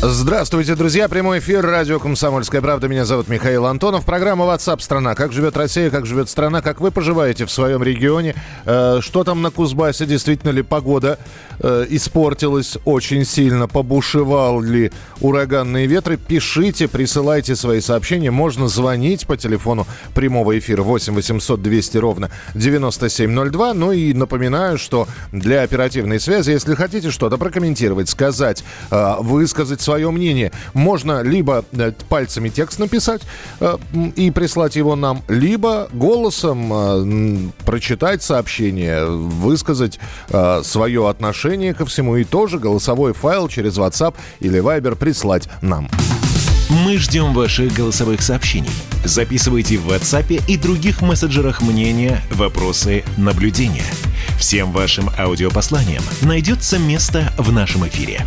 Здравствуйте, друзья. Прямой эфир радио «Комсомольская правда». Меня зовут Михаил Антонов. Программа WhatsApp страна». Как живет Россия, как живет страна, как вы поживаете в своем регионе. Э, что там на Кузбассе? Действительно ли погода э, испортилась очень сильно? Побушевал ли ураганные ветры? Пишите, присылайте свои сообщения. Можно звонить по телефону прямого эфира 8 800 200 ровно 9702. Ну и напоминаю, что для оперативной связи, если хотите что-то прокомментировать, сказать, э, высказать свое мнение. Можно либо э, пальцами текст написать э, и прислать его нам, либо голосом э, прочитать сообщение, высказать свое отношение ко всему и тоже голосовой файл через WhatsApp или Viber прислать нам. Мы ждем ваших голосовых сообщений. Записывайте в WhatsApp и других мессенджерах мнения, вопросы, наблюдения. Всем вашим аудиопосланиям найдется место в нашем эфире.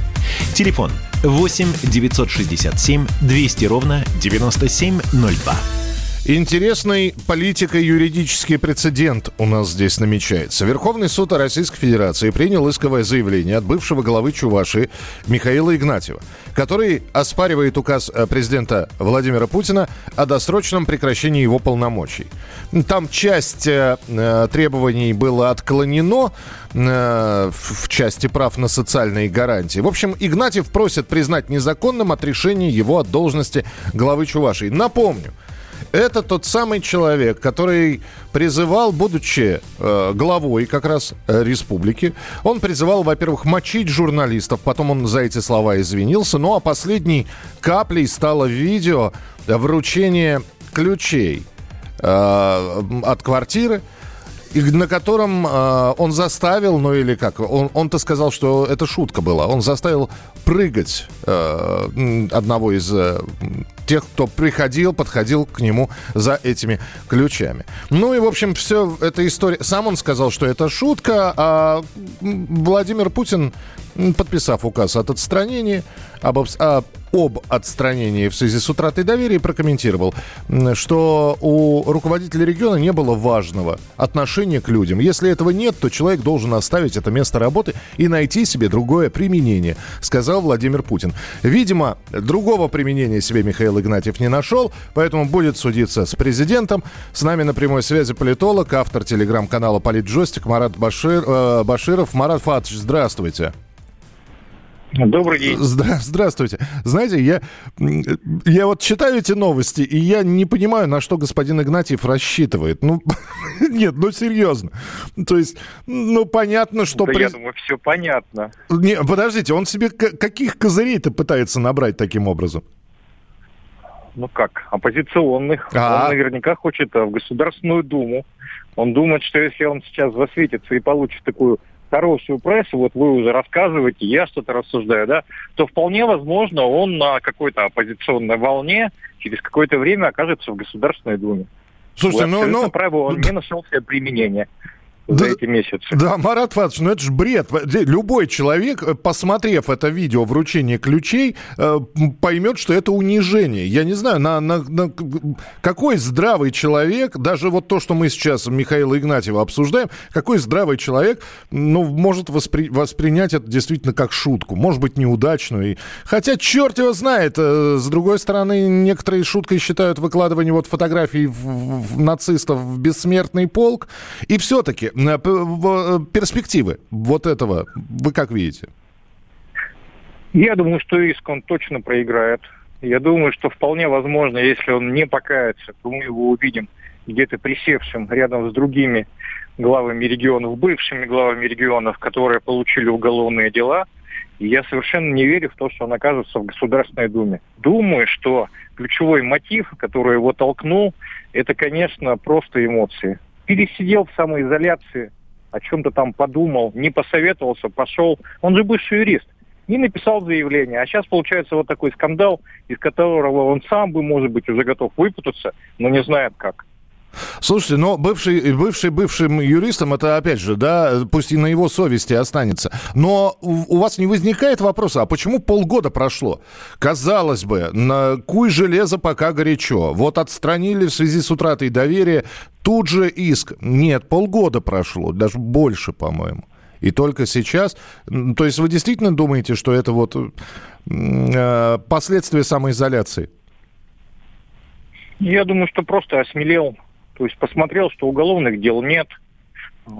Телефон 8 967 200 ровно 9702. Интересный политико-юридический прецедент у нас здесь намечается. Верховный суд Российской Федерации принял исковое заявление от бывшего главы Чувашии Михаила Игнатьева, который оспаривает указ э, президента Владимира Путина о досрочном прекращении его полномочий. Там часть э, э требований было отклонено э, в части прав на социальные гарантии. В общем, Игнатьев просит признать незаконным отрешение его от должности главы Чувашии. Напомню, это тот самый человек, который призывал, будучи э, главой как раз э, республики, он призывал, во-первых, мочить журналистов, потом он за эти слова извинился, ну а последней каплей стало видео вручения ключей э, от квартиры, на котором э, он заставил, ну или как, он, он-то сказал, что это шутка была, он заставил прыгать э, одного из э, тех, кто приходил, подходил к нему за этими ключами. Ну и, в общем, все эта история... Сам он сказал, что это шутка, а Владимир Путин, подписав указ от отстранения, об, об об отстранении в связи с утратой доверия прокомментировал, что у руководителя региона не было важного отношения к людям. Если этого нет, то человек должен оставить это место работы и найти себе другое применение, сказал Владимир Путин. Видимо, другого применения себе Михаил Игнатьев не нашел, поэтому будет судиться с президентом. С нами на прямой связи политолог, автор телеграм-канала «Политджойстик» Марат Башир, э, Баширов. Марат Фатович, здравствуйте. Добрый день. Здра- здравствуйте. Знаете, я, я вот читаю эти новости, и я не понимаю, на что господин Игнатьев рассчитывает. Ну, нет, ну серьезно. То есть, ну понятно, что... Да, при... я думаю, все понятно. Не, подождите, он себе каких козырей-то пытается набрать таким образом? Ну как, оппозиционных. А-а-а. Он наверняка хочет в Государственную Думу. Он думает, что если он сейчас засветится и получит такую хорошую прессу, вот вы уже рассказываете, я что-то рассуждаю, да, то вполне возможно он на какой-то оппозиционной волне через какое-то время окажется в Государственной Думе. Слушайте, ну, ну... Право, он не нашел себе применения за да, эти месяцы. Да, Марат Фатович, ну это же бред. Любой человек, э, посмотрев это видео вручения ключей, э, поймет, что это унижение. Я не знаю, на, на, на какой здравый человек, даже вот то, что мы сейчас Михаила Игнатьева обсуждаем, какой здравый человек ну, может воспри, воспринять это действительно как шутку, может быть, неудачную. И, хотя черт его знает, э, с другой стороны, некоторые шуткой считают выкладывание вот фотографий в, в, нацистов в бессмертный полк. И все-таки перспективы вот этого вы как видите? Я думаю, что иск он точно проиграет. Я думаю, что вполне возможно, если он не покается, то мы его увидим где-то присевшим рядом с другими главами регионов, бывшими главами регионов, которые получили уголовные дела. И я совершенно не верю в то, что он окажется в Государственной Думе. Думаю, что ключевой мотив, который его толкнул, это, конечно, просто эмоции пересидел в самоизоляции, о чем-то там подумал, не посоветовался, пошел. Он же бывший юрист. И написал заявление. А сейчас получается вот такой скандал, из которого он сам бы, может быть, уже готов выпутаться, но не знает как. Слушайте, но бывший, бывший бывшим юристом, это опять же, да, пусть и на его совести останется. Но у, вас не возникает вопроса, а почему полгода прошло? Казалось бы, на куй железо пока горячо. Вот отстранили в связи с утратой доверия, тут же иск. Нет, полгода прошло, даже больше, по-моему. И только сейчас... То есть вы действительно думаете, что это вот э, последствия самоизоляции? Я думаю, что просто осмелел. То есть посмотрел, что уголовных дел нет,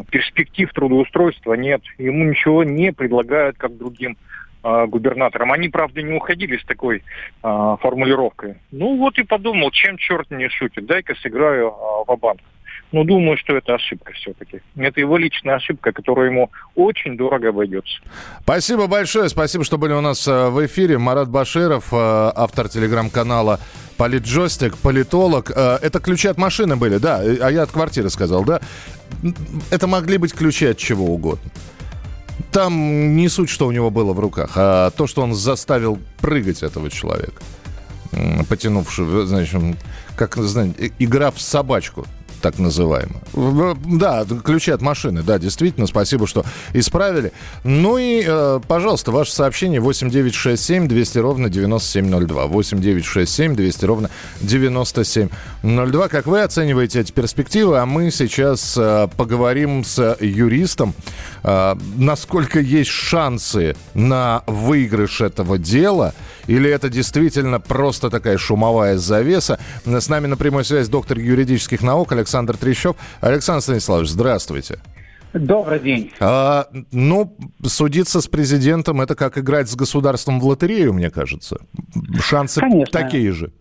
перспектив трудоустройства нет. Ему ничего не предлагают, как другим э, губернаторам. Они, правда, не уходили с такой э, формулировкой. Ну вот и подумал, чем черт не шутит, дай-ка сыграю э, в банк но думаю, что это ошибка все-таки. Это его личная ошибка, которая ему очень дорого обойдется. Спасибо большое. Спасибо, что были у нас э, в эфире. Марат Баширов, э, автор телеграм-канала Политджойстик, политолог. Э, это ключи от машины были, да? А я от квартиры сказал, да? Это могли быть ключи от чего угодно. Там не суть, что у него было в руках, а то, что он заставил прыгать этого человека потянувшего, значит, как, знаете, игра в собачку так называемо. Да, ключи от машины, да, действительно, спасибо, что исправили. Ну и, э, пожалуйста, ваше сообщение 8967 200 ровно 9702. 8967 200 ровно 9702. Как вы оцениваете эти перспективы? А мы сейчас э, поговорим с юристом, э, насколько есть шансы на выигрыш этого дела, или это действительно просто такая шумовая завеса. С нами на прямой связи доктор юридических наук Александр Трещев. Александр Станиславович, здравствуйте. Добрый день. А, ну, судиться с президентом это как играть с государством в лотерею, мне кажется. Шансы Конечно. такие же.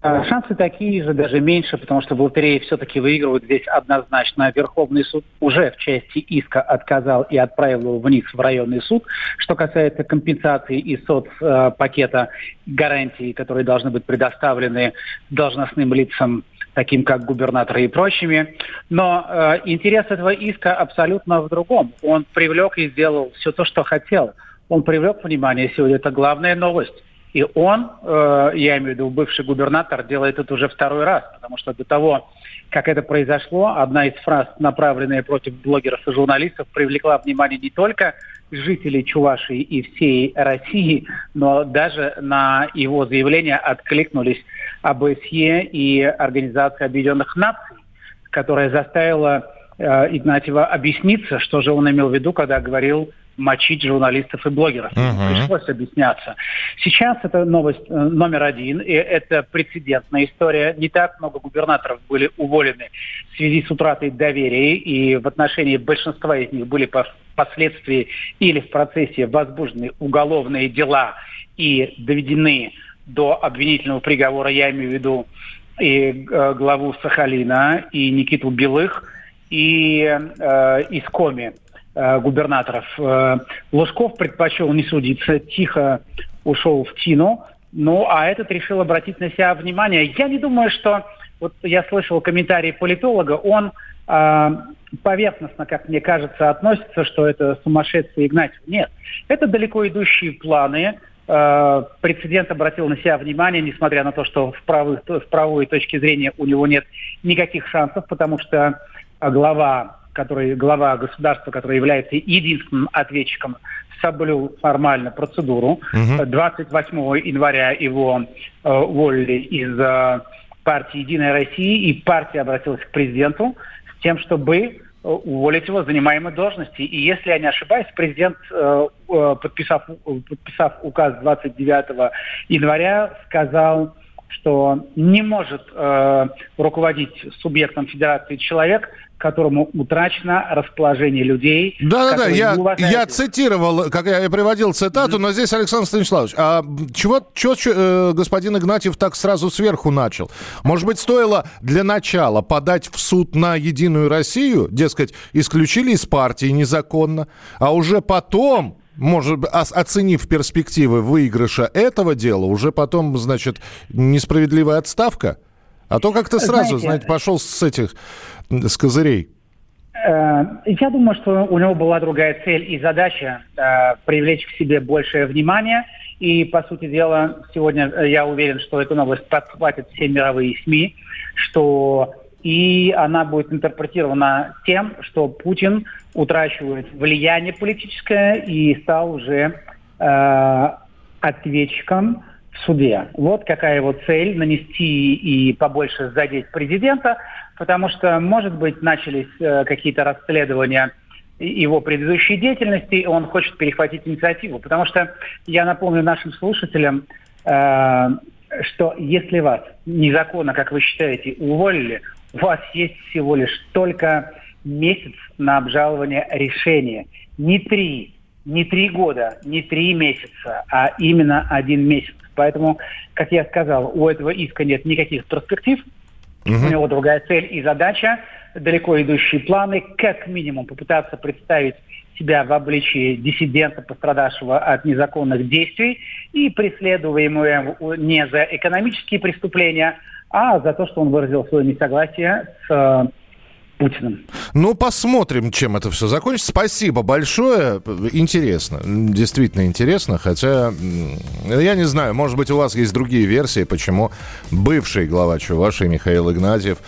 А, шансы такие же, даже меньше, потому что в лотерее все-таки выигрывают здесь однозначно. Верховный суд уже в части иска отказал и отправил его вниз в районный суд. Что касается компенсации и соцпакета гарантий, которые должны быть предоставлены должностным лицам таким как губернаторы и прочими. Но э, интерес этого иска абсолютно в другом. Он привлек и сделал все то, что хотел. Он привлек внимание сегодня. Это главная новость. И он, э, я имею в виду бывший губернатор, делает это уже второй раз, потому что до того, как это произошло, одна из фраз, направленная против блогеров и журналистов, привлекла внимание не только жителей Чувашии и всей России, но даже на его заявление откликнулись ОБСЕ и Организация Объединенных Наций, которая заставила э, Игнатьева объясниться, что же он имел в виду, когда говорил мочить журналистов и блогеров. Uh-huh. Пришлось объясняться. Сейчас это новость э, номер один, и это прецедентная история. Не так много губернаторов были уволены в связи с утратой доверия, и в отношении большинства из них были впоследствии или в процессе возбуждены уголовные дела и доведены до обвинительного приговора, я имею в виду и э, главу Сахалина, и Никиту Белых, и э, Искоми э, губернаторов. Э, Лужков предпочел не судиться, тихо ушел в Тину, ну а этот решил обратить на себя внимание. Я не думаю, что... Вот я слышал комментарий политолога, он э, поверхностно, как мне кажется, относится, что это сумасшествие Игнатьев. Нет, это далеко идущие планы, Э, прецедент обратил на себя внимание, несмотря на то, что в, правых, в правовой точке зрения у него нет никаких шансов, потому что глава, который, глава государства, который является единственным ответчиком, соблюл формально процедуру. Угу. 28 января его э, уволили из э, партии «Единая Россия», и партия обратилась к президенту с тем, чтобы уволить его с занимаемой должности. И если я не ошибаюсь, президент, э, э, подписав, подписав указ 29 января, сказал, что не может э, руководить субъектом федерации человек, которому утрачено расположение людей. Да-да-да, я, я цитировал, как я приводил цитату, mm-hmm. но здесь, Александр Станиславович, а чего, чего э, господин Игнатьев так сразу сверху начал? Может быть, стоило для начала подать в суд на Единую Россию, дескать, исключили из партии незаконно, а уже потом может, оценив перспективы выигрыша этого дела, уже потом, значит, несправедливая отставка? А то как-то сразу, знаете, знаете пошел с этих, с козырей. Э, я думаю, что у него была другая цель и задача э, привлечь к себе большее внимание. И, по сути дела, сегодня э, я уверен, что эту новость подхватят все мировые СМИ, что и она будет интерпретирована тем, что Путин утрачивает влияние политическое и стал уже э, ответчиком суде. Вот какая его цель – нанести и побольше задеть президента, потому что, может быть, начались э, какие-то расследования его предыдущей деятельности, и он хочет перехватить инициативу. Потому что я напомню нашим слушателям, э, что если вас незаконно, как вы считаете, уволили, у вас есть всего лишь только месяц на обжалование решения. Не три, не три года, не три месяца, а именно один месяц. Поэтому, как я сказал, у этого иска нет никаких перспектив. Угу. У него другая цель и задача, далеко идущие планы, как минимум попытаться представить себя в обличии диссидента, пострадавшего от незаконных действий и преследуемого не за экономические преступления, а за то, что он выразил свое несогласие с э, Путиным. Ну, посмотрим, чем это все закончится. Спасибо большое. Интересно. Действительно интересно. Хотя, я не знаю, может быть, у вас есть другие версии, почему бывший глава Чувашии Михаил Игнатьев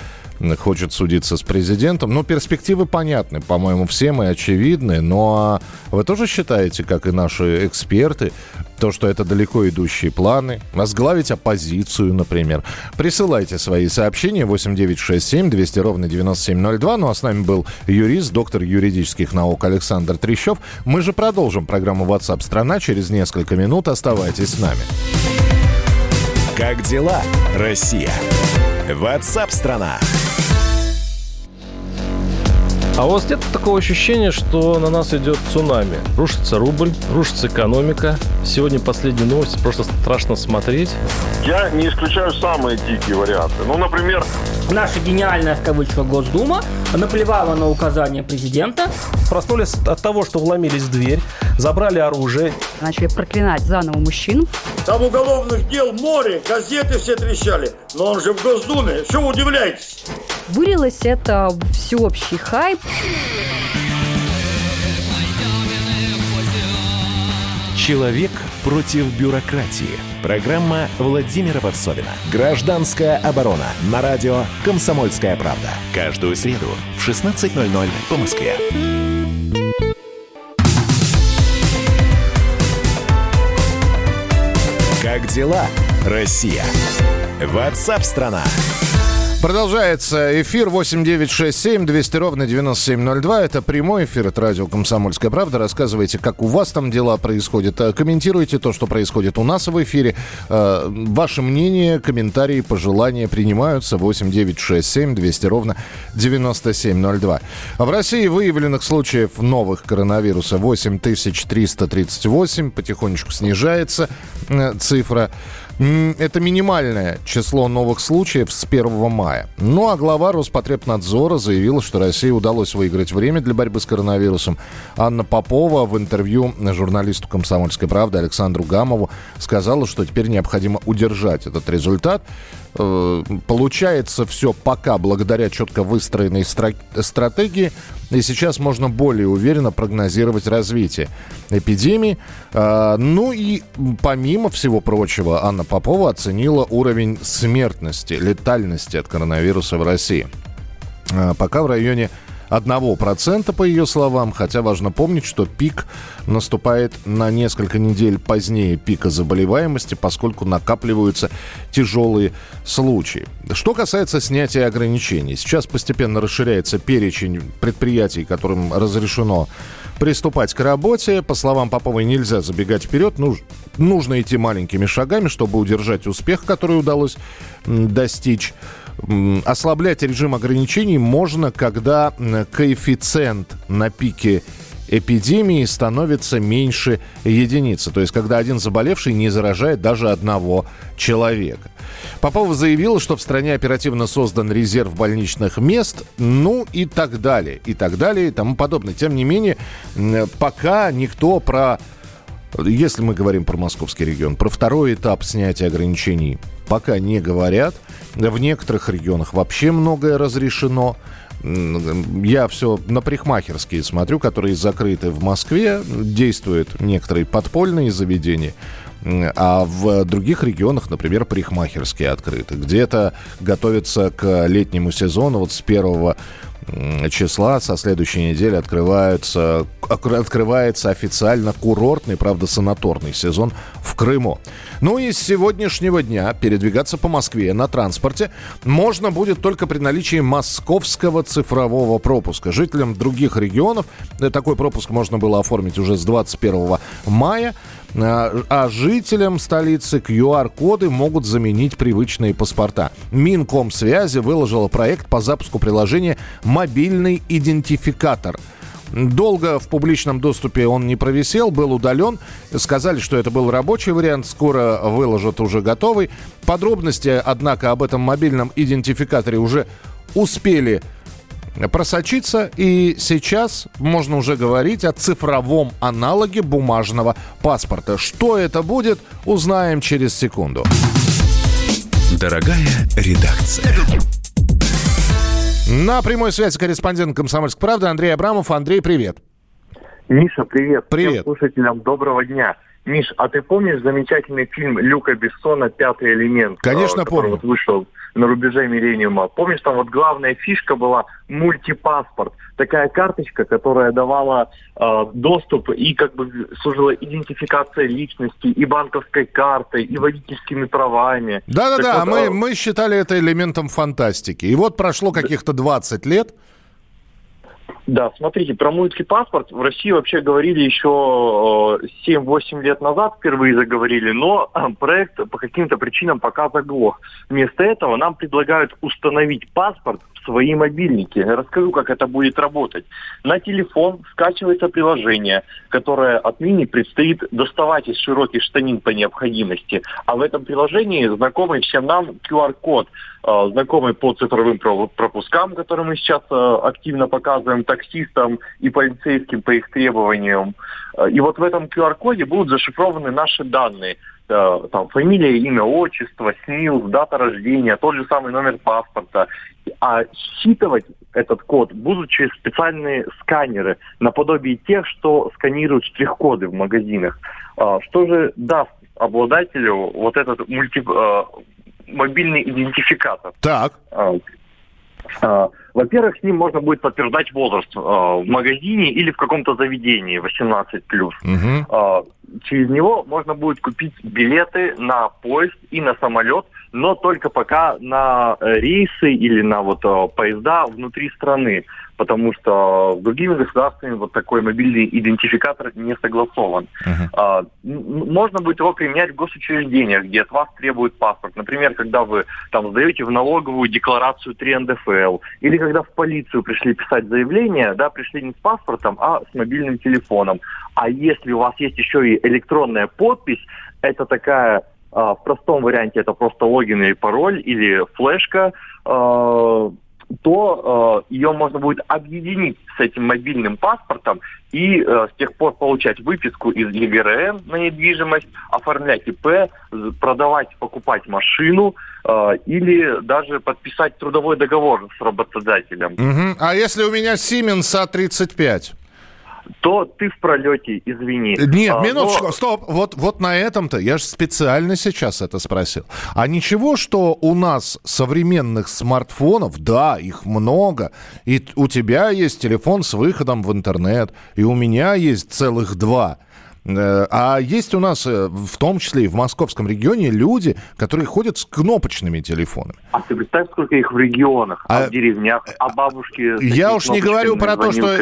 хочет судиться с президентом. Ну, перспективы понятны, по-моему, всем и очевидны. Но вы тоже считаете, как и наши эксперты, то, что это далеко идущие планы, возглавить оппозицию, например. Присылайте свои сообщения 8967 200 ровно 9702. Ну а с нами был юрист, доктор юридических наук Александр Трещев. Мы же продолжим программу WhatsApp страна через несколько минут. Оставайтесь с нами. Как дела, Россия? WhatsApp страна. А у вас нет такого ощущения, что на нас идет цунами? Рушится рубль, рушится экономика. Сегодня последние новости, просто страшно смотреть. Я не исключаю самые дикие варианты. Ну, например... Наша гениальная, в кавычках, Госдума наплевала на указания президента. Проснулись от того, что вломились в дверь, забрали оружие. Начали проклинать заново мужчин. Там уголовных дел море, газеты все трещали. Но он же в Госдуме, что вы удивляетесь? Вылилось это всеобщий хайп. Человек против бюрократии. Программа Владимира Варсовина. Гражданская оборона. На радио «Комсомольская правда». Каждую среду в 16.00 по Москве. Как дела, Россия? Ватсап-страна! Продолжается эфир 8967 200 ровно 9702. Это прямой эфир от радио «Комсомольская правда». Рассказывайте, как у вас там дела происходят. Э, комментируйте то, что происходит у нас в эфире. Э, ваше мнение, комментарии, пожелания принимаются. 8967 200 ровно 9702. В России выявленных случаев новых коронавируса 8338. Потихонечку снижается э, цифра. Это минимальное число новых случаев с 1 мая. Ну а глава Роспотребнадзора заявила, что России удалось выиграть время для борьбы с коронавирусом. Анна Попова в интервью журналисту «Комсомольской правды» Александру Гамову сказала, что теперь необходимо удержать этот результат. Э, получается все пока благодаря четко выстроенной стратегии. И сейчас можно более уверенно прогнозировать развитие эпидемии. Э, ну и помимо всего прочего, Анна Попова оценила уровень смертности, летальности от коронавируса в России. Э, пока в районе 1%, по ее словам, хотя важно помнить, что пик наступает на несколько недель позднее пика заболеваемости, поскольку накапливаются тяжелые случаи. Что касается снятия ограничений, сейчас постепенно расширяется перечень предприятий, которым разрешено приступать к работе. По словам Поповой, нельзя забегать вперед. Нуж, нужно идти маленькими шагами, чтобы удержать успех, который удалось достичь. Ослаблять режим ограничений можно, когда коэффициент на пике эпидемии становится меньше единицы. То есть, когда один заболевший не заражает даже одного человека. Попова заявила, что в стране оперативно создан резерв больничных мест, ну и так далее, и так далее, и тому подобное. Тем не менее, пока никто про если мы говорим про московский регион, про второй этап снятия ограничений пока не говорят. В некоторых регионах вообще многое разрешено. Я все на парикмахерские смотрю, которые закрыты в Москве. Действуют некоторые подпольные заведения. А в других регионах, например, парикмахерские открыты. Где-то готовятся к летнему сезону. Вот с 1 числа со следующей недели открываются, открывается официально курортный, правда, санаторный сезон в Крыму. Ну и с сегодняшнего дня передвигаться по Москве на транспорте можно будет только при наличии московского цифрового пропуска. Жителям других регионов э, такой пропуск можно было оформить уже с 21 мая. А, а жителям столицы QR-коды могут заменить привычные паспорта. Минкомсвязи выложила проект по запуску приложения «Мобильный идентификатор». Долго в публичном доступе он не провисел, был удален. Сказали, что это был рабочий вариант, скоро выложат уже готовый. Подробности, однако, об этом мобильном идентификаторе уже успели просочиться, и сейчас можно уже говорить о цифровом аналоге бумажного паспорта. Что это будет, узнаем через секунду. Дорогая редакция. На прямой связи корреспондент «Комсомольской правды» Андрей Абрамов. Андрей, привет. Миша, привет. Привет. Всем слушателям доброго дня. Миш, а ты помнишь замечательный фильм Люка Бессона «Пятый элемент»? Конечно, э, который помню. Вот вышел на рубеже миллениума. Помнишь, там вот главная фишка была мультипаспорт. Такая карточка, которая давала э, доступ и как бы служила идентификацией личности и банковской картой, и водительскими правами. Да-да-да, вот, мы, э, мы считали это элементом фантастики. И вот прошло каких-то 20 лет. Да, смотрите, про мультский паспорт в России вообще говорили еще э, 7-8 лет назад, впервые заговорили, но э, проект по каким-то причинам пока заглох. Вместо этого нам предлагают установить паспорт в свои мобильники. Расскажу, как это будет работать. На телефон скачивается приложение, которое отныне предстоит доставать из широких штанин по необходимости. А в этом приложении знакомый всем нам QR-код, э, знакомый по цифровым про- пропускам, которые мы сейчас э, активно показываем таксистам и полицейским по их требованиям. Э, И вот в этом QR-коде будут зашифрованы наши данные. Там фамилия, имя, отчество, СНИЛС, дата рождения, тот же самый номер паспорта. А считывать этот код будут через специальные сканеры, наподобие тех, что сканируют штрих-коды в магазинах. А, Что же даст обладателю вот этот мульти, мобильный идентификатор? Так. А, а, Во-первых, с ним можно будет подтверждать возраст а, в магазине или в каком-то заведении 18 Мгм. А, Через него можно будет купить билеты на поезд и на самолет, но только пока на э, рейсы или на вот э, поезда внутри страны, потому что с другими государствами вот такой мобильный идентификатор не согласован. М- Можно будет его применять в госучреждениях, где от вас требуют паспорт. Например, когда вы там сдаете в налоговую декларацию 3 НДФЛ, или когда в полицию пришли писать заявление, да, пришли не с паспортом, а с мобильным телефоном. А если у вас есть еще и электронная подпись, это такая а, в простом варианте это просто логин или пароль или флешка, а, то э, ее можно будет объединить с этим мобильным паспортом и э, с тех пор получать выписку из ЕГРН на недвижимость, оформлять ИП, продавать, покупать машину или даже подписать трудовой договор с работодателем. Мгм. А если у меня Siemens А35? То ты в пролете, извини. Нет, А, минуточку, но- стоп. Вот, вот на этом-то я же специально сейчас это спросил. А ничего, что у нас современных смартфонов, да, их много, и у тебя есть телефон с выходом в интернет, и у меня есть целых два. Э, А есть у нас, э, в том числе и в московском регионе, люди, которые ходят с кнопочными телефонами. А ты представь, сколько их в регионах, а, А- в деревнях, а бабушки... Я уж не говорю про то, что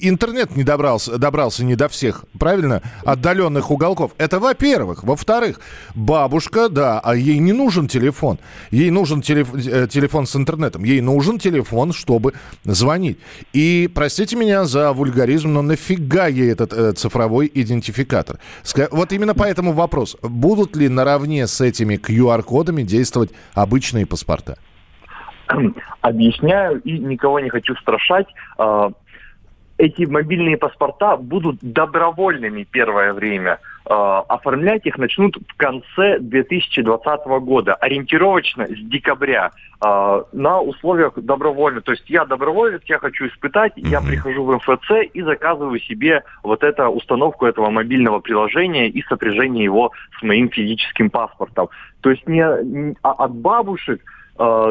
интернет не добрался, добрался не до всех, правильно, отдаленных уголков. Это во-первых. Во-вторых, бабушка, да, а ей не нужен телефон. Ей нужен телеф- э, телефон с интернетом. Ей нужен телефон, чтобы звонить. И, простите меня за вульгаризм, но нафига ей этот э, цифровой идентификатор? Ска- Вот именно поэтому вопрос. Будут ли наравне с этими QR-кодами действовать обычные паспорта? объясняю и никого не хочу страшать. А, Эти мобильные паспорта будут добровольными первое время. А, Оформлять их начнут в конце 2020 года, ориентировочно с декабря, а, на условиях добровольно. То есть я доброволец, я хочу испытать, я прихожу в МФЦ и заказываю себе вот эту установку этого мобильного приложения и сопряжение его с моим физическим паспортом. То есть не, а от бабушек э,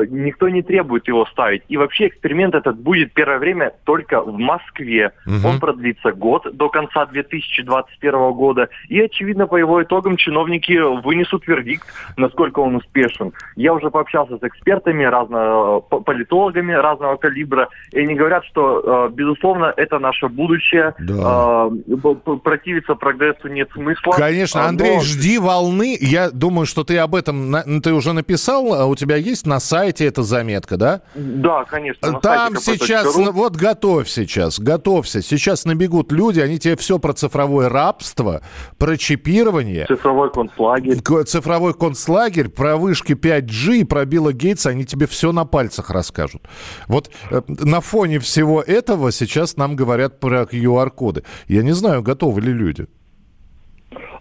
никто не требует его ставить. И вообще эксперимент этот будет первое время только в Москве. Мгм. Он продлится год до конца 2021 года. И, очевидно, по его итогам чиновники вынесут вердикт, насколько он успешен. Я уже пообщался с экспертами, разно, п- политологами разного калибра, и они говорят, что, э, безусловно, это наше будущее. Да. Э, противиться прогрессу нет смысла. Конечно, А, Андрей, но- жди волны. Я думаю, что ты об этом ты уже написал, а у тебя есть на сайте эта заметка, да? Да, конечно. на Там сейчас, вот готовь сейчас, готовься. Сейчас набегут люди, они тебе все про цифровое рабство, про чипирование. Цифровой концлагерь. Цифровой концлагерь, про вышки 5G, про Билла Гейтса, они тебе все на пальцах расскажут. Вот э, на фоне всего этого сейчас нам говорят про QR-коды. Я не знаю, готовы ли люди.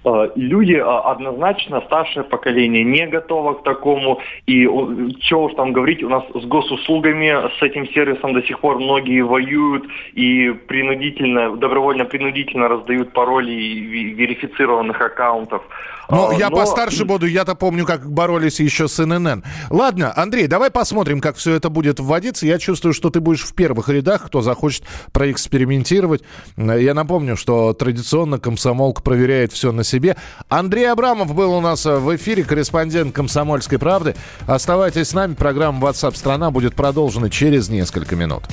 Э, Люди э, однозначно, старшее поколение не готово к такому. И что уж там говорить, у нас с госуслугами, с этим сервисом до сих пор многие воюют и принудительно, добровольно-принудительно раздают пароли ви- верифицированных аккаунтов. Но А, я постарше буду, я-то помню, как боролись еще с ННН. Ладно, Андрей, давай посмотрим, как все это будет вводиться. Я чувствую, что ты будешь в первых рядах, кто захочет проэкспериментировать. Я напомню, что традиционно комсомолка проверяет все на себе. Андрей Абрамов был у нас в эфире, корреспондент «Комсомольской правды». Оставайтесь с нами, программа WhatsApp страна будет продолжена через несколько минут.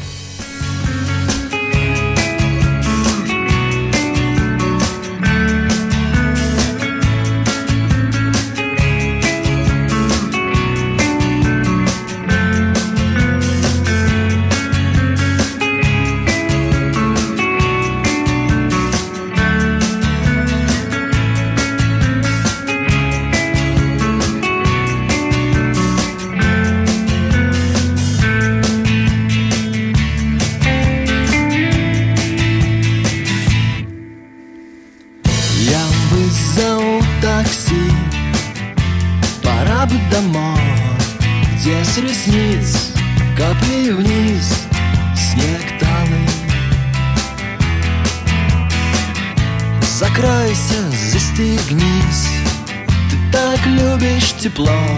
to blow.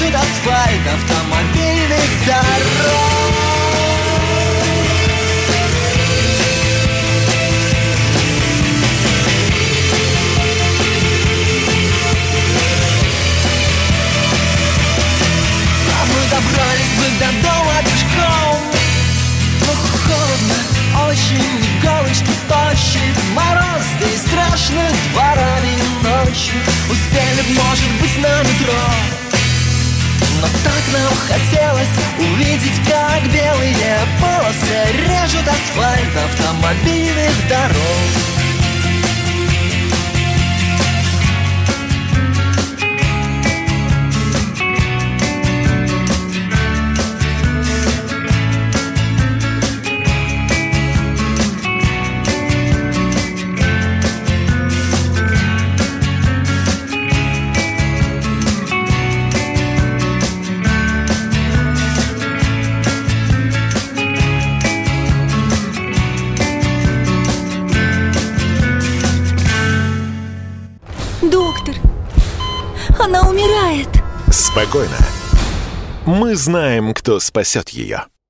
Режет асфальт автомобильных дорог. А добрались бы до дома пешком. Но холодно, очень иголочки тощит Мороз, да и страшно дворами ночью. Успели б, может быть, на метро но так нам хотелось увидеть, как белые полосы режут асфальт автомобильных дорог. Спокойно. Мы знаем, кто спасет ее.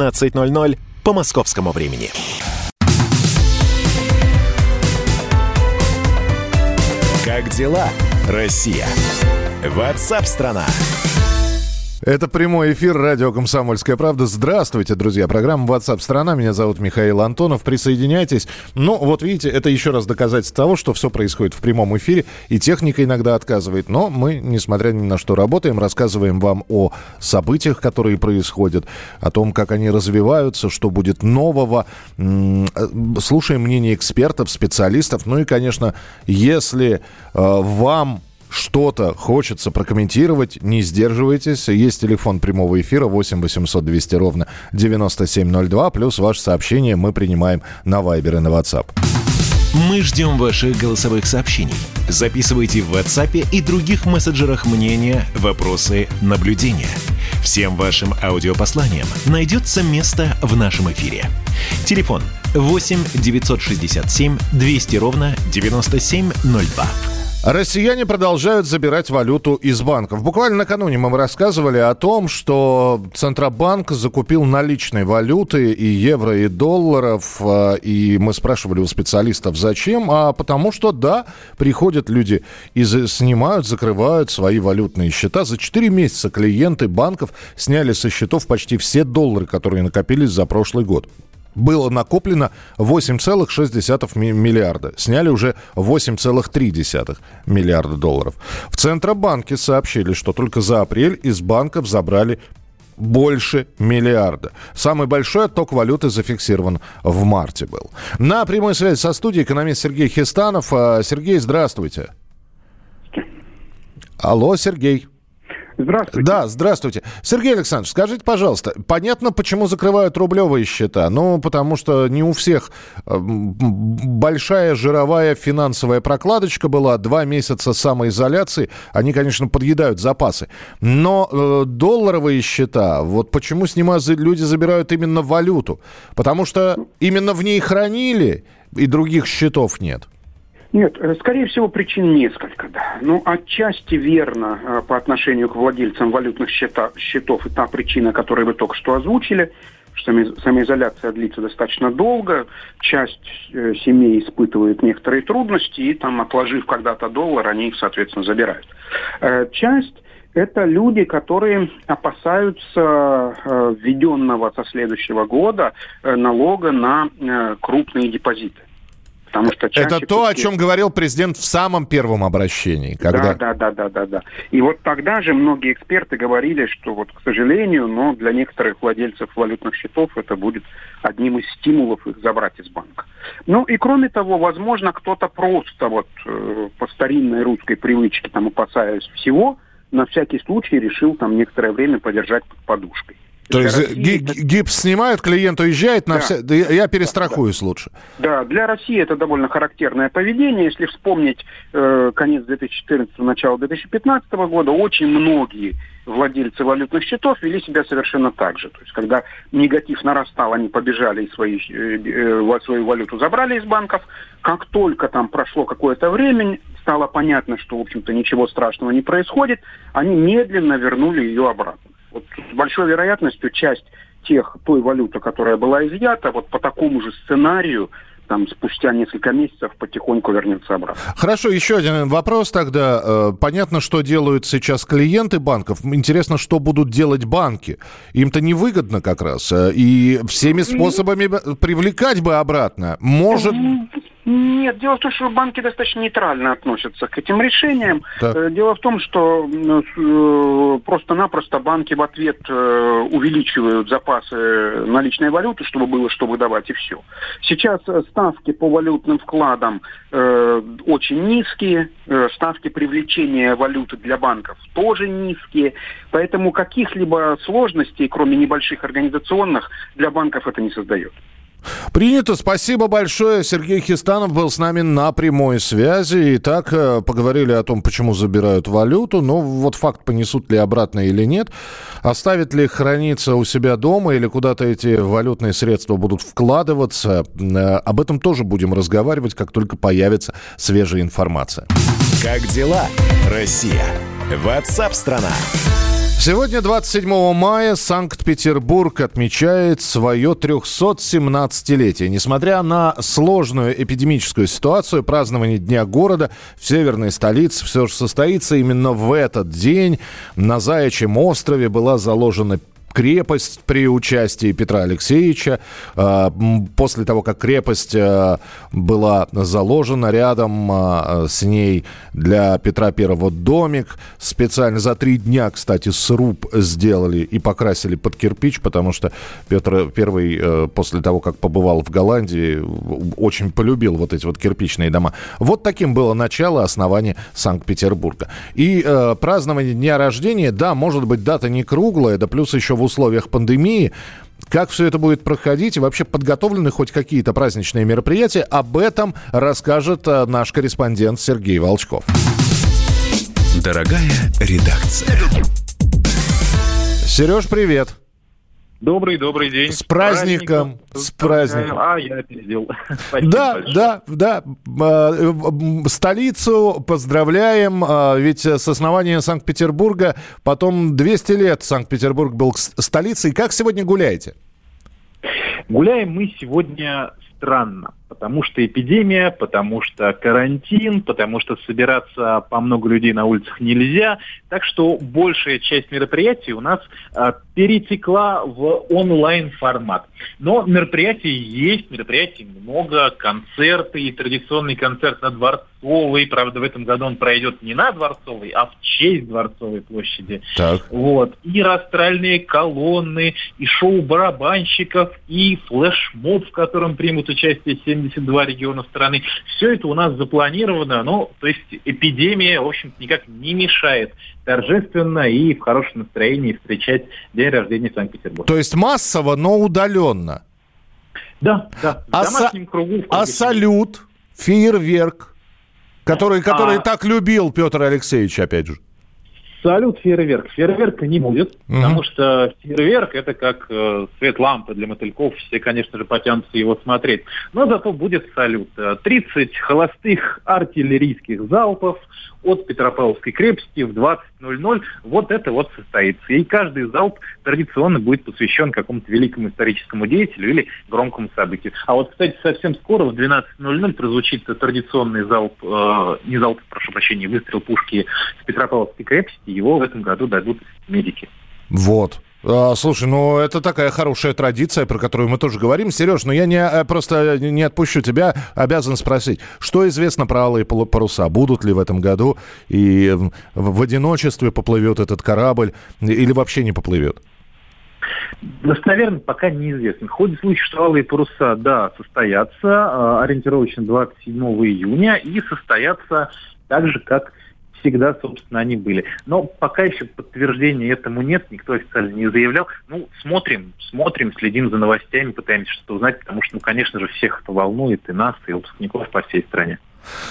17.00 по московскому времени. Как дела, Россия? Ватсап-страна! Это прямой эфир радио «Комсомольская правда». Здравствуйте, друзья. Программа WhatsApp страна Меня зовут Михаил Антонов. Присоединяйтесь. Ну, вот видите, это еще раз доказательство того, что все происходит в прямом эфире. И техника иногда отказывает. Но мы, несмотря ни на что, работаем. Рассказываем вам о событиях, которые происходят. О том, как они развиваются, что будет нового. Слушаем мнение экспертов, специалистов. Ну и, конечно, если э, вам что-то хочется прокомментировать, не сдерживайтесь. Есть телефон прямого эфира 8 800 200 ровно 9702. Плюс ваше сообщение мы принимаем на Viber и на WhatsApp. Мы ждем ваших голосовых сообщений. Записывайте в WhatsApp и других мессенджерах мнения, вопросы, наблюдения. Всем вашим аудиопосланиям найдется место в нашем эфире. Телефон 8 967 200 ровно 9702. Россияне продолжают забирать валюту из банков. Буквально накануне мы рассказывали о том, что Центробанк закупил наличной валюты и евро, и долларов. А, и мы спрашивали у специалистов, зачем? А потому что, да, приходят люди и снимают, закрывают свои валютные счета. За 4 месяца клиенты банков сняли со счетов почти все доллары, которые накопились за прошлый год было накоплено 8,6 миллиарда. Сняли уже 8,3 миллиарда долларов. В Центробанке сообщили, что только за апрель из банков забрали больше миллиарда. Самый большой отток валюты зафиксирован в марте был. На прямой связи со студией экономист Сергей Хистанов. А, Сергей, здравствуйте. Алло, Сергей. Здравствуйте. Да, здравствуйте. Сергей Александрович, скажите, пожалуйста, понятно, почему закрывают рублевые счета? Ну, потому что не у всех э, большая жировая финансовая прокладочка была, два месяца самоизоляции, они, конечно, подъедают запасы. Но э, долларовые счета, вот почему снимают, люди забирают именно валюту? Потому что именно в ней хранили, и других счетов нет. Нет, э, скорее всего, причин несколько, да. Ну, отчасти верно э, по отношению к владельцам валютных счета, счетов и та причина, которую вы только что озвучили, что самоизоляция длится достаточно долго, часть э, семей испытывает некоторые трудности, и там, отложив когда-то доллар, они их, соответственно, забирают. Часть это люди, которые опасаются введенного со следующего года налога на крупные депозиты. Потому что Это то, о чем говорил президент в самом первом обращении. Когда... Да, да, да, да, да, да. И вот тогда же многие эксперты говорили, что вот, к сожалению, но для некоторых владельцев валютных счетов это будет одним из стимулов их забрать из банка. Ну и кроме того, возможно, кто-то просто вот э, по старинной русской привычке, там опасаясь всего, на всякий случай решил там некоторое время подержать под подушкой. То есть России... гипс снимают, клиент уезжает, на да. вся... я перестрахуюсь да, лучше. Да, для России это довольно характерное поведение. Если вспомнить э, конец 2014 начало 2015 года, очень многие владельцы валютных счетов вели себя совершенно так же. То есть, когда негатив нарастал, они побежали и свои, э, э, свою валюту забрали из банков. Как только там прошло какое-то время, стало понятно, что, в общем-то, ничего страшного не происходит, они медленно вернули ее обратно вот с большой вероятностью часть тех, той валюты, которая была изъята, вот по такому же сценарию там спустя несколько месяцев потихоньку вернется обратно. Хорошо, еще один вопрос тогда. Э, понятно, что делают сейчас клиенты банков. Интересно, что будут делать банки. Им-то невыгодно как раз. Э, и всеми способами привлекать бы обратно. Может... Нет, дело в том, что банки достаточно нейтрально относятся к этим решениям. Так. Э, дело в том, что э, просто-напросто банки в ответ э, увеличивают запасы наличной валюты, чтобы было что выдавать, и все. Сейчас ставки по валютным вкладам очень низкие, ставки привлечения валюты для банков тоже низкие, поэтому каких-либо сложностей, кроме небольших организационных, для банков это не создает. Принято. Спасибо большое. Сергей Хистанов был с нами на прямой связи. Итак, э, поговорили о том, почему забирают валюту. Но ну, вот факт, понесут ли обратно или нет. Оставят ли храниться у себя дома или куда-то эти валютные средства будут вкладываться. Э, об этом тоже будем разговаривать, как только появится свежая информация. Как дела, Россия? Ватсап-страна! Сегодня, 27 мая, Санкт-Петербург отмечает свое 317-летие. Несмотря на сложную эпидемическую ситуацию, празднование Дня города в северной столице все же состоится именно в этот день. На Заячьем острове была заложена крепость при участии Петра Алексеевича. А, после того, как крепость а, была заложена, рядом а, с ней для Петра Первого домик. Специально за три дня, кстати, сруб сделали и покрасили под кирпич, потому что Петр Первый э, после того, как побывал в Голландии, очень полюбил вот эти вот кирпичные дома. Вот таким было начало основания Санкт-Петербурга. И э, празднование дня рождения, да, может быть, дата не круглая, да плюс еще в условиях пандемии. Как все это будет проходить и вообще подготовлены хоть какие-то праздничные мероприятия, об этом расскажет э, наш корреспондент Сергей Волчков. Дорогая редакция. Сереж, привет. Добрый, добрый день. С праздником. С праздником. А, я пиздел. Да, да, да. А, столицу поздравляем. А, ведь с основания Санкт-Петербурга потом 200 лет Санкт-Петербург был столицей. Как сегодня гуляете? Гуляем мы сегодня странно, потому что эпидемия, потому что карантин, потому что собираться по много людей на улицах нельзя. Так что большая часть мероприятий у нас э, перетекла в онлайн-формат. Но мероприятий есть, мероприятий много, концерты и традиционный концерт на Дворцовой. Правда, в этом году он пройдет не на Дворцовой, а в честь Дворцовой площади. Так. Вот. И растральные колонны, и шоу барабанщиков, и флешмоб, в котором примут участие 72 региона страны. Все это у нас запланировано, ну, то есть эпидемия, в общем никак не мешает торжественно и в хорошем настроении встречать день рождения Санкт-Петербурга. То есть массово, но удаленно? Да, да. В а домашнем са- кругу. А салют, фейерверк, который, который А. так любил Петр Алексеевич, опять же. Салют, фейерверк. Фейерверка не будет, потому что фейерверк это как э, свет лампы для мотыльков. Все, конечно же, потянутся его смотреть. Но зато будет салют. Э, 30 холостых артиллерийских залпов от Петропавловской крепости в 20.00. Вот это вот состоится. И каждый залп традиционно будет посвящен какому-то великому историческому деятелю или громкому событию. А вот, кстати, совсем скоро в 12.00 прозвучит традиционный залп, э, не залп, прошу прощения, выстрел пушки с Петропавловской крепости. Его в этом году дадут медики. Вот. А, Слушай, ну это такая хорошая традиция, про которую мы тоже говорим. Сереж, ну я не, э, просто не отпущу тебя, обязан спросить, что известно про алые паруса? Будут ли в этом году? И в, одиночестве поплывет этот корабль или вообще не поплывет? Достоверно пока неизвестно. Ходит слухи, что алые паруса, да, состоятся э, ориентировочно 27 июня и состоятся так же, как всегда, собственно, они были. Но пока еще подтверждения этому нет, никто официально не заявлял. Ну, смотрим, смотрим, следим за новостями, пытаемся что-то узнать, потому что, ну, конечно же, всех это волнует, и нас, и выпускников по всей стране.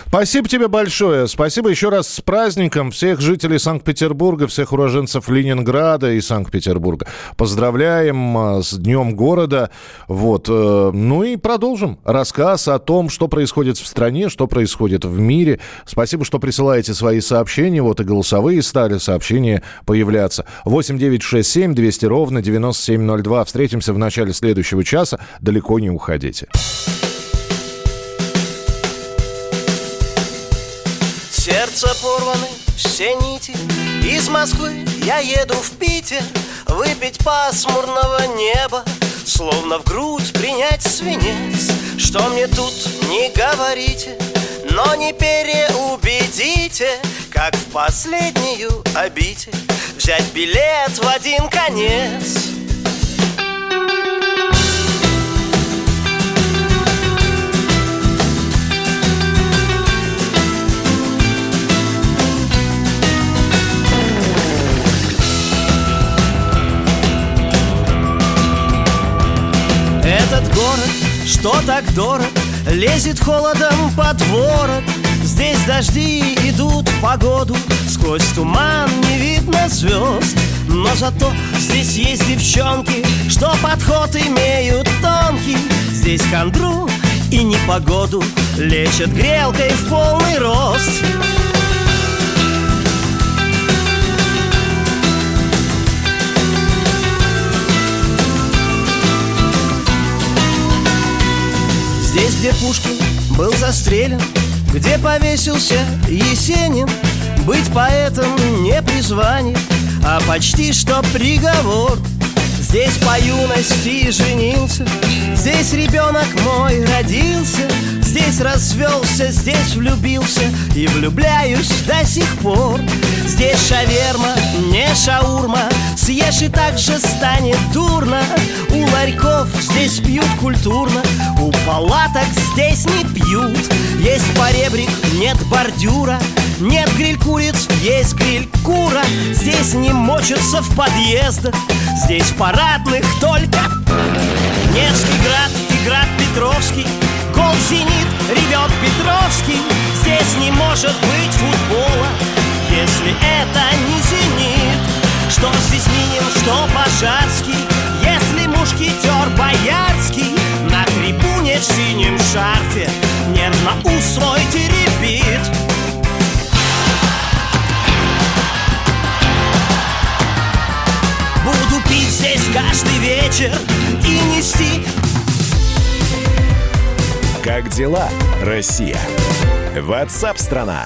Спасибо тебе большое. Спасибо еще раз с праздником всех жителей Санкт-Петербурга, всех уроженцев Ленинграда и Санкт-Петербурга. Поздравляем а, с Днем города. Вот. э, Ну и продолжим рассказ о том, что происходит в стране, что происходит в мире. Спасибо, что присылаете свои сообщения. Вот и голосовые стали сообщения появляться. 8 9 6 7 200 ровно 9702. Встретимся в начале следующего часа. Далеко не уходите. Сердце порваны все нити. Из Москвы я еду в Питер Выпить пасмурного неба Словно в грудь принять свинец. Что мне тут не говорите Но не переубедите Как в последнюю обитель Взять билет в один конец Этот город, что так дорог, лезет холодом под ворот. Здесь дожди идут погоду, сквозь туман не видно звезд. Но зато здесь есть девчонки, что подход имеют тонкий. Здесь хандру и непогоду лечат грелкой в полный рост. Здесь, где Пушкин был застрелен Где повесился Есенин Быть поэтом не призвание А почти что приговор. Здесь по юности женился Здесь ребенок мой родился Здесь развелся, здесь влюбился И влюбляюсь до сих пор Здесь шаверма, не шаурма. Съешь и так же станет дурно. У ларьков здесь пьют культурно У палаток здесь не пьют. Есть поребрик, нет бордюра Нет гриль-куриц, есть гриль-кура. Здесь не мочатся в подъездах Здесь парадных только Невский град и град Петровский Гол «Зенит» ревет Петровский. Здесь не может быть футбола Если это не «Зенит» Что здесь Минин, что Пожарский Если мушкетер Боярский На трибуне в синем шарфе Нервно у свой теребит Буду пить здесь каждый вечер И нести Как дела, Россия? Ватсап-страна!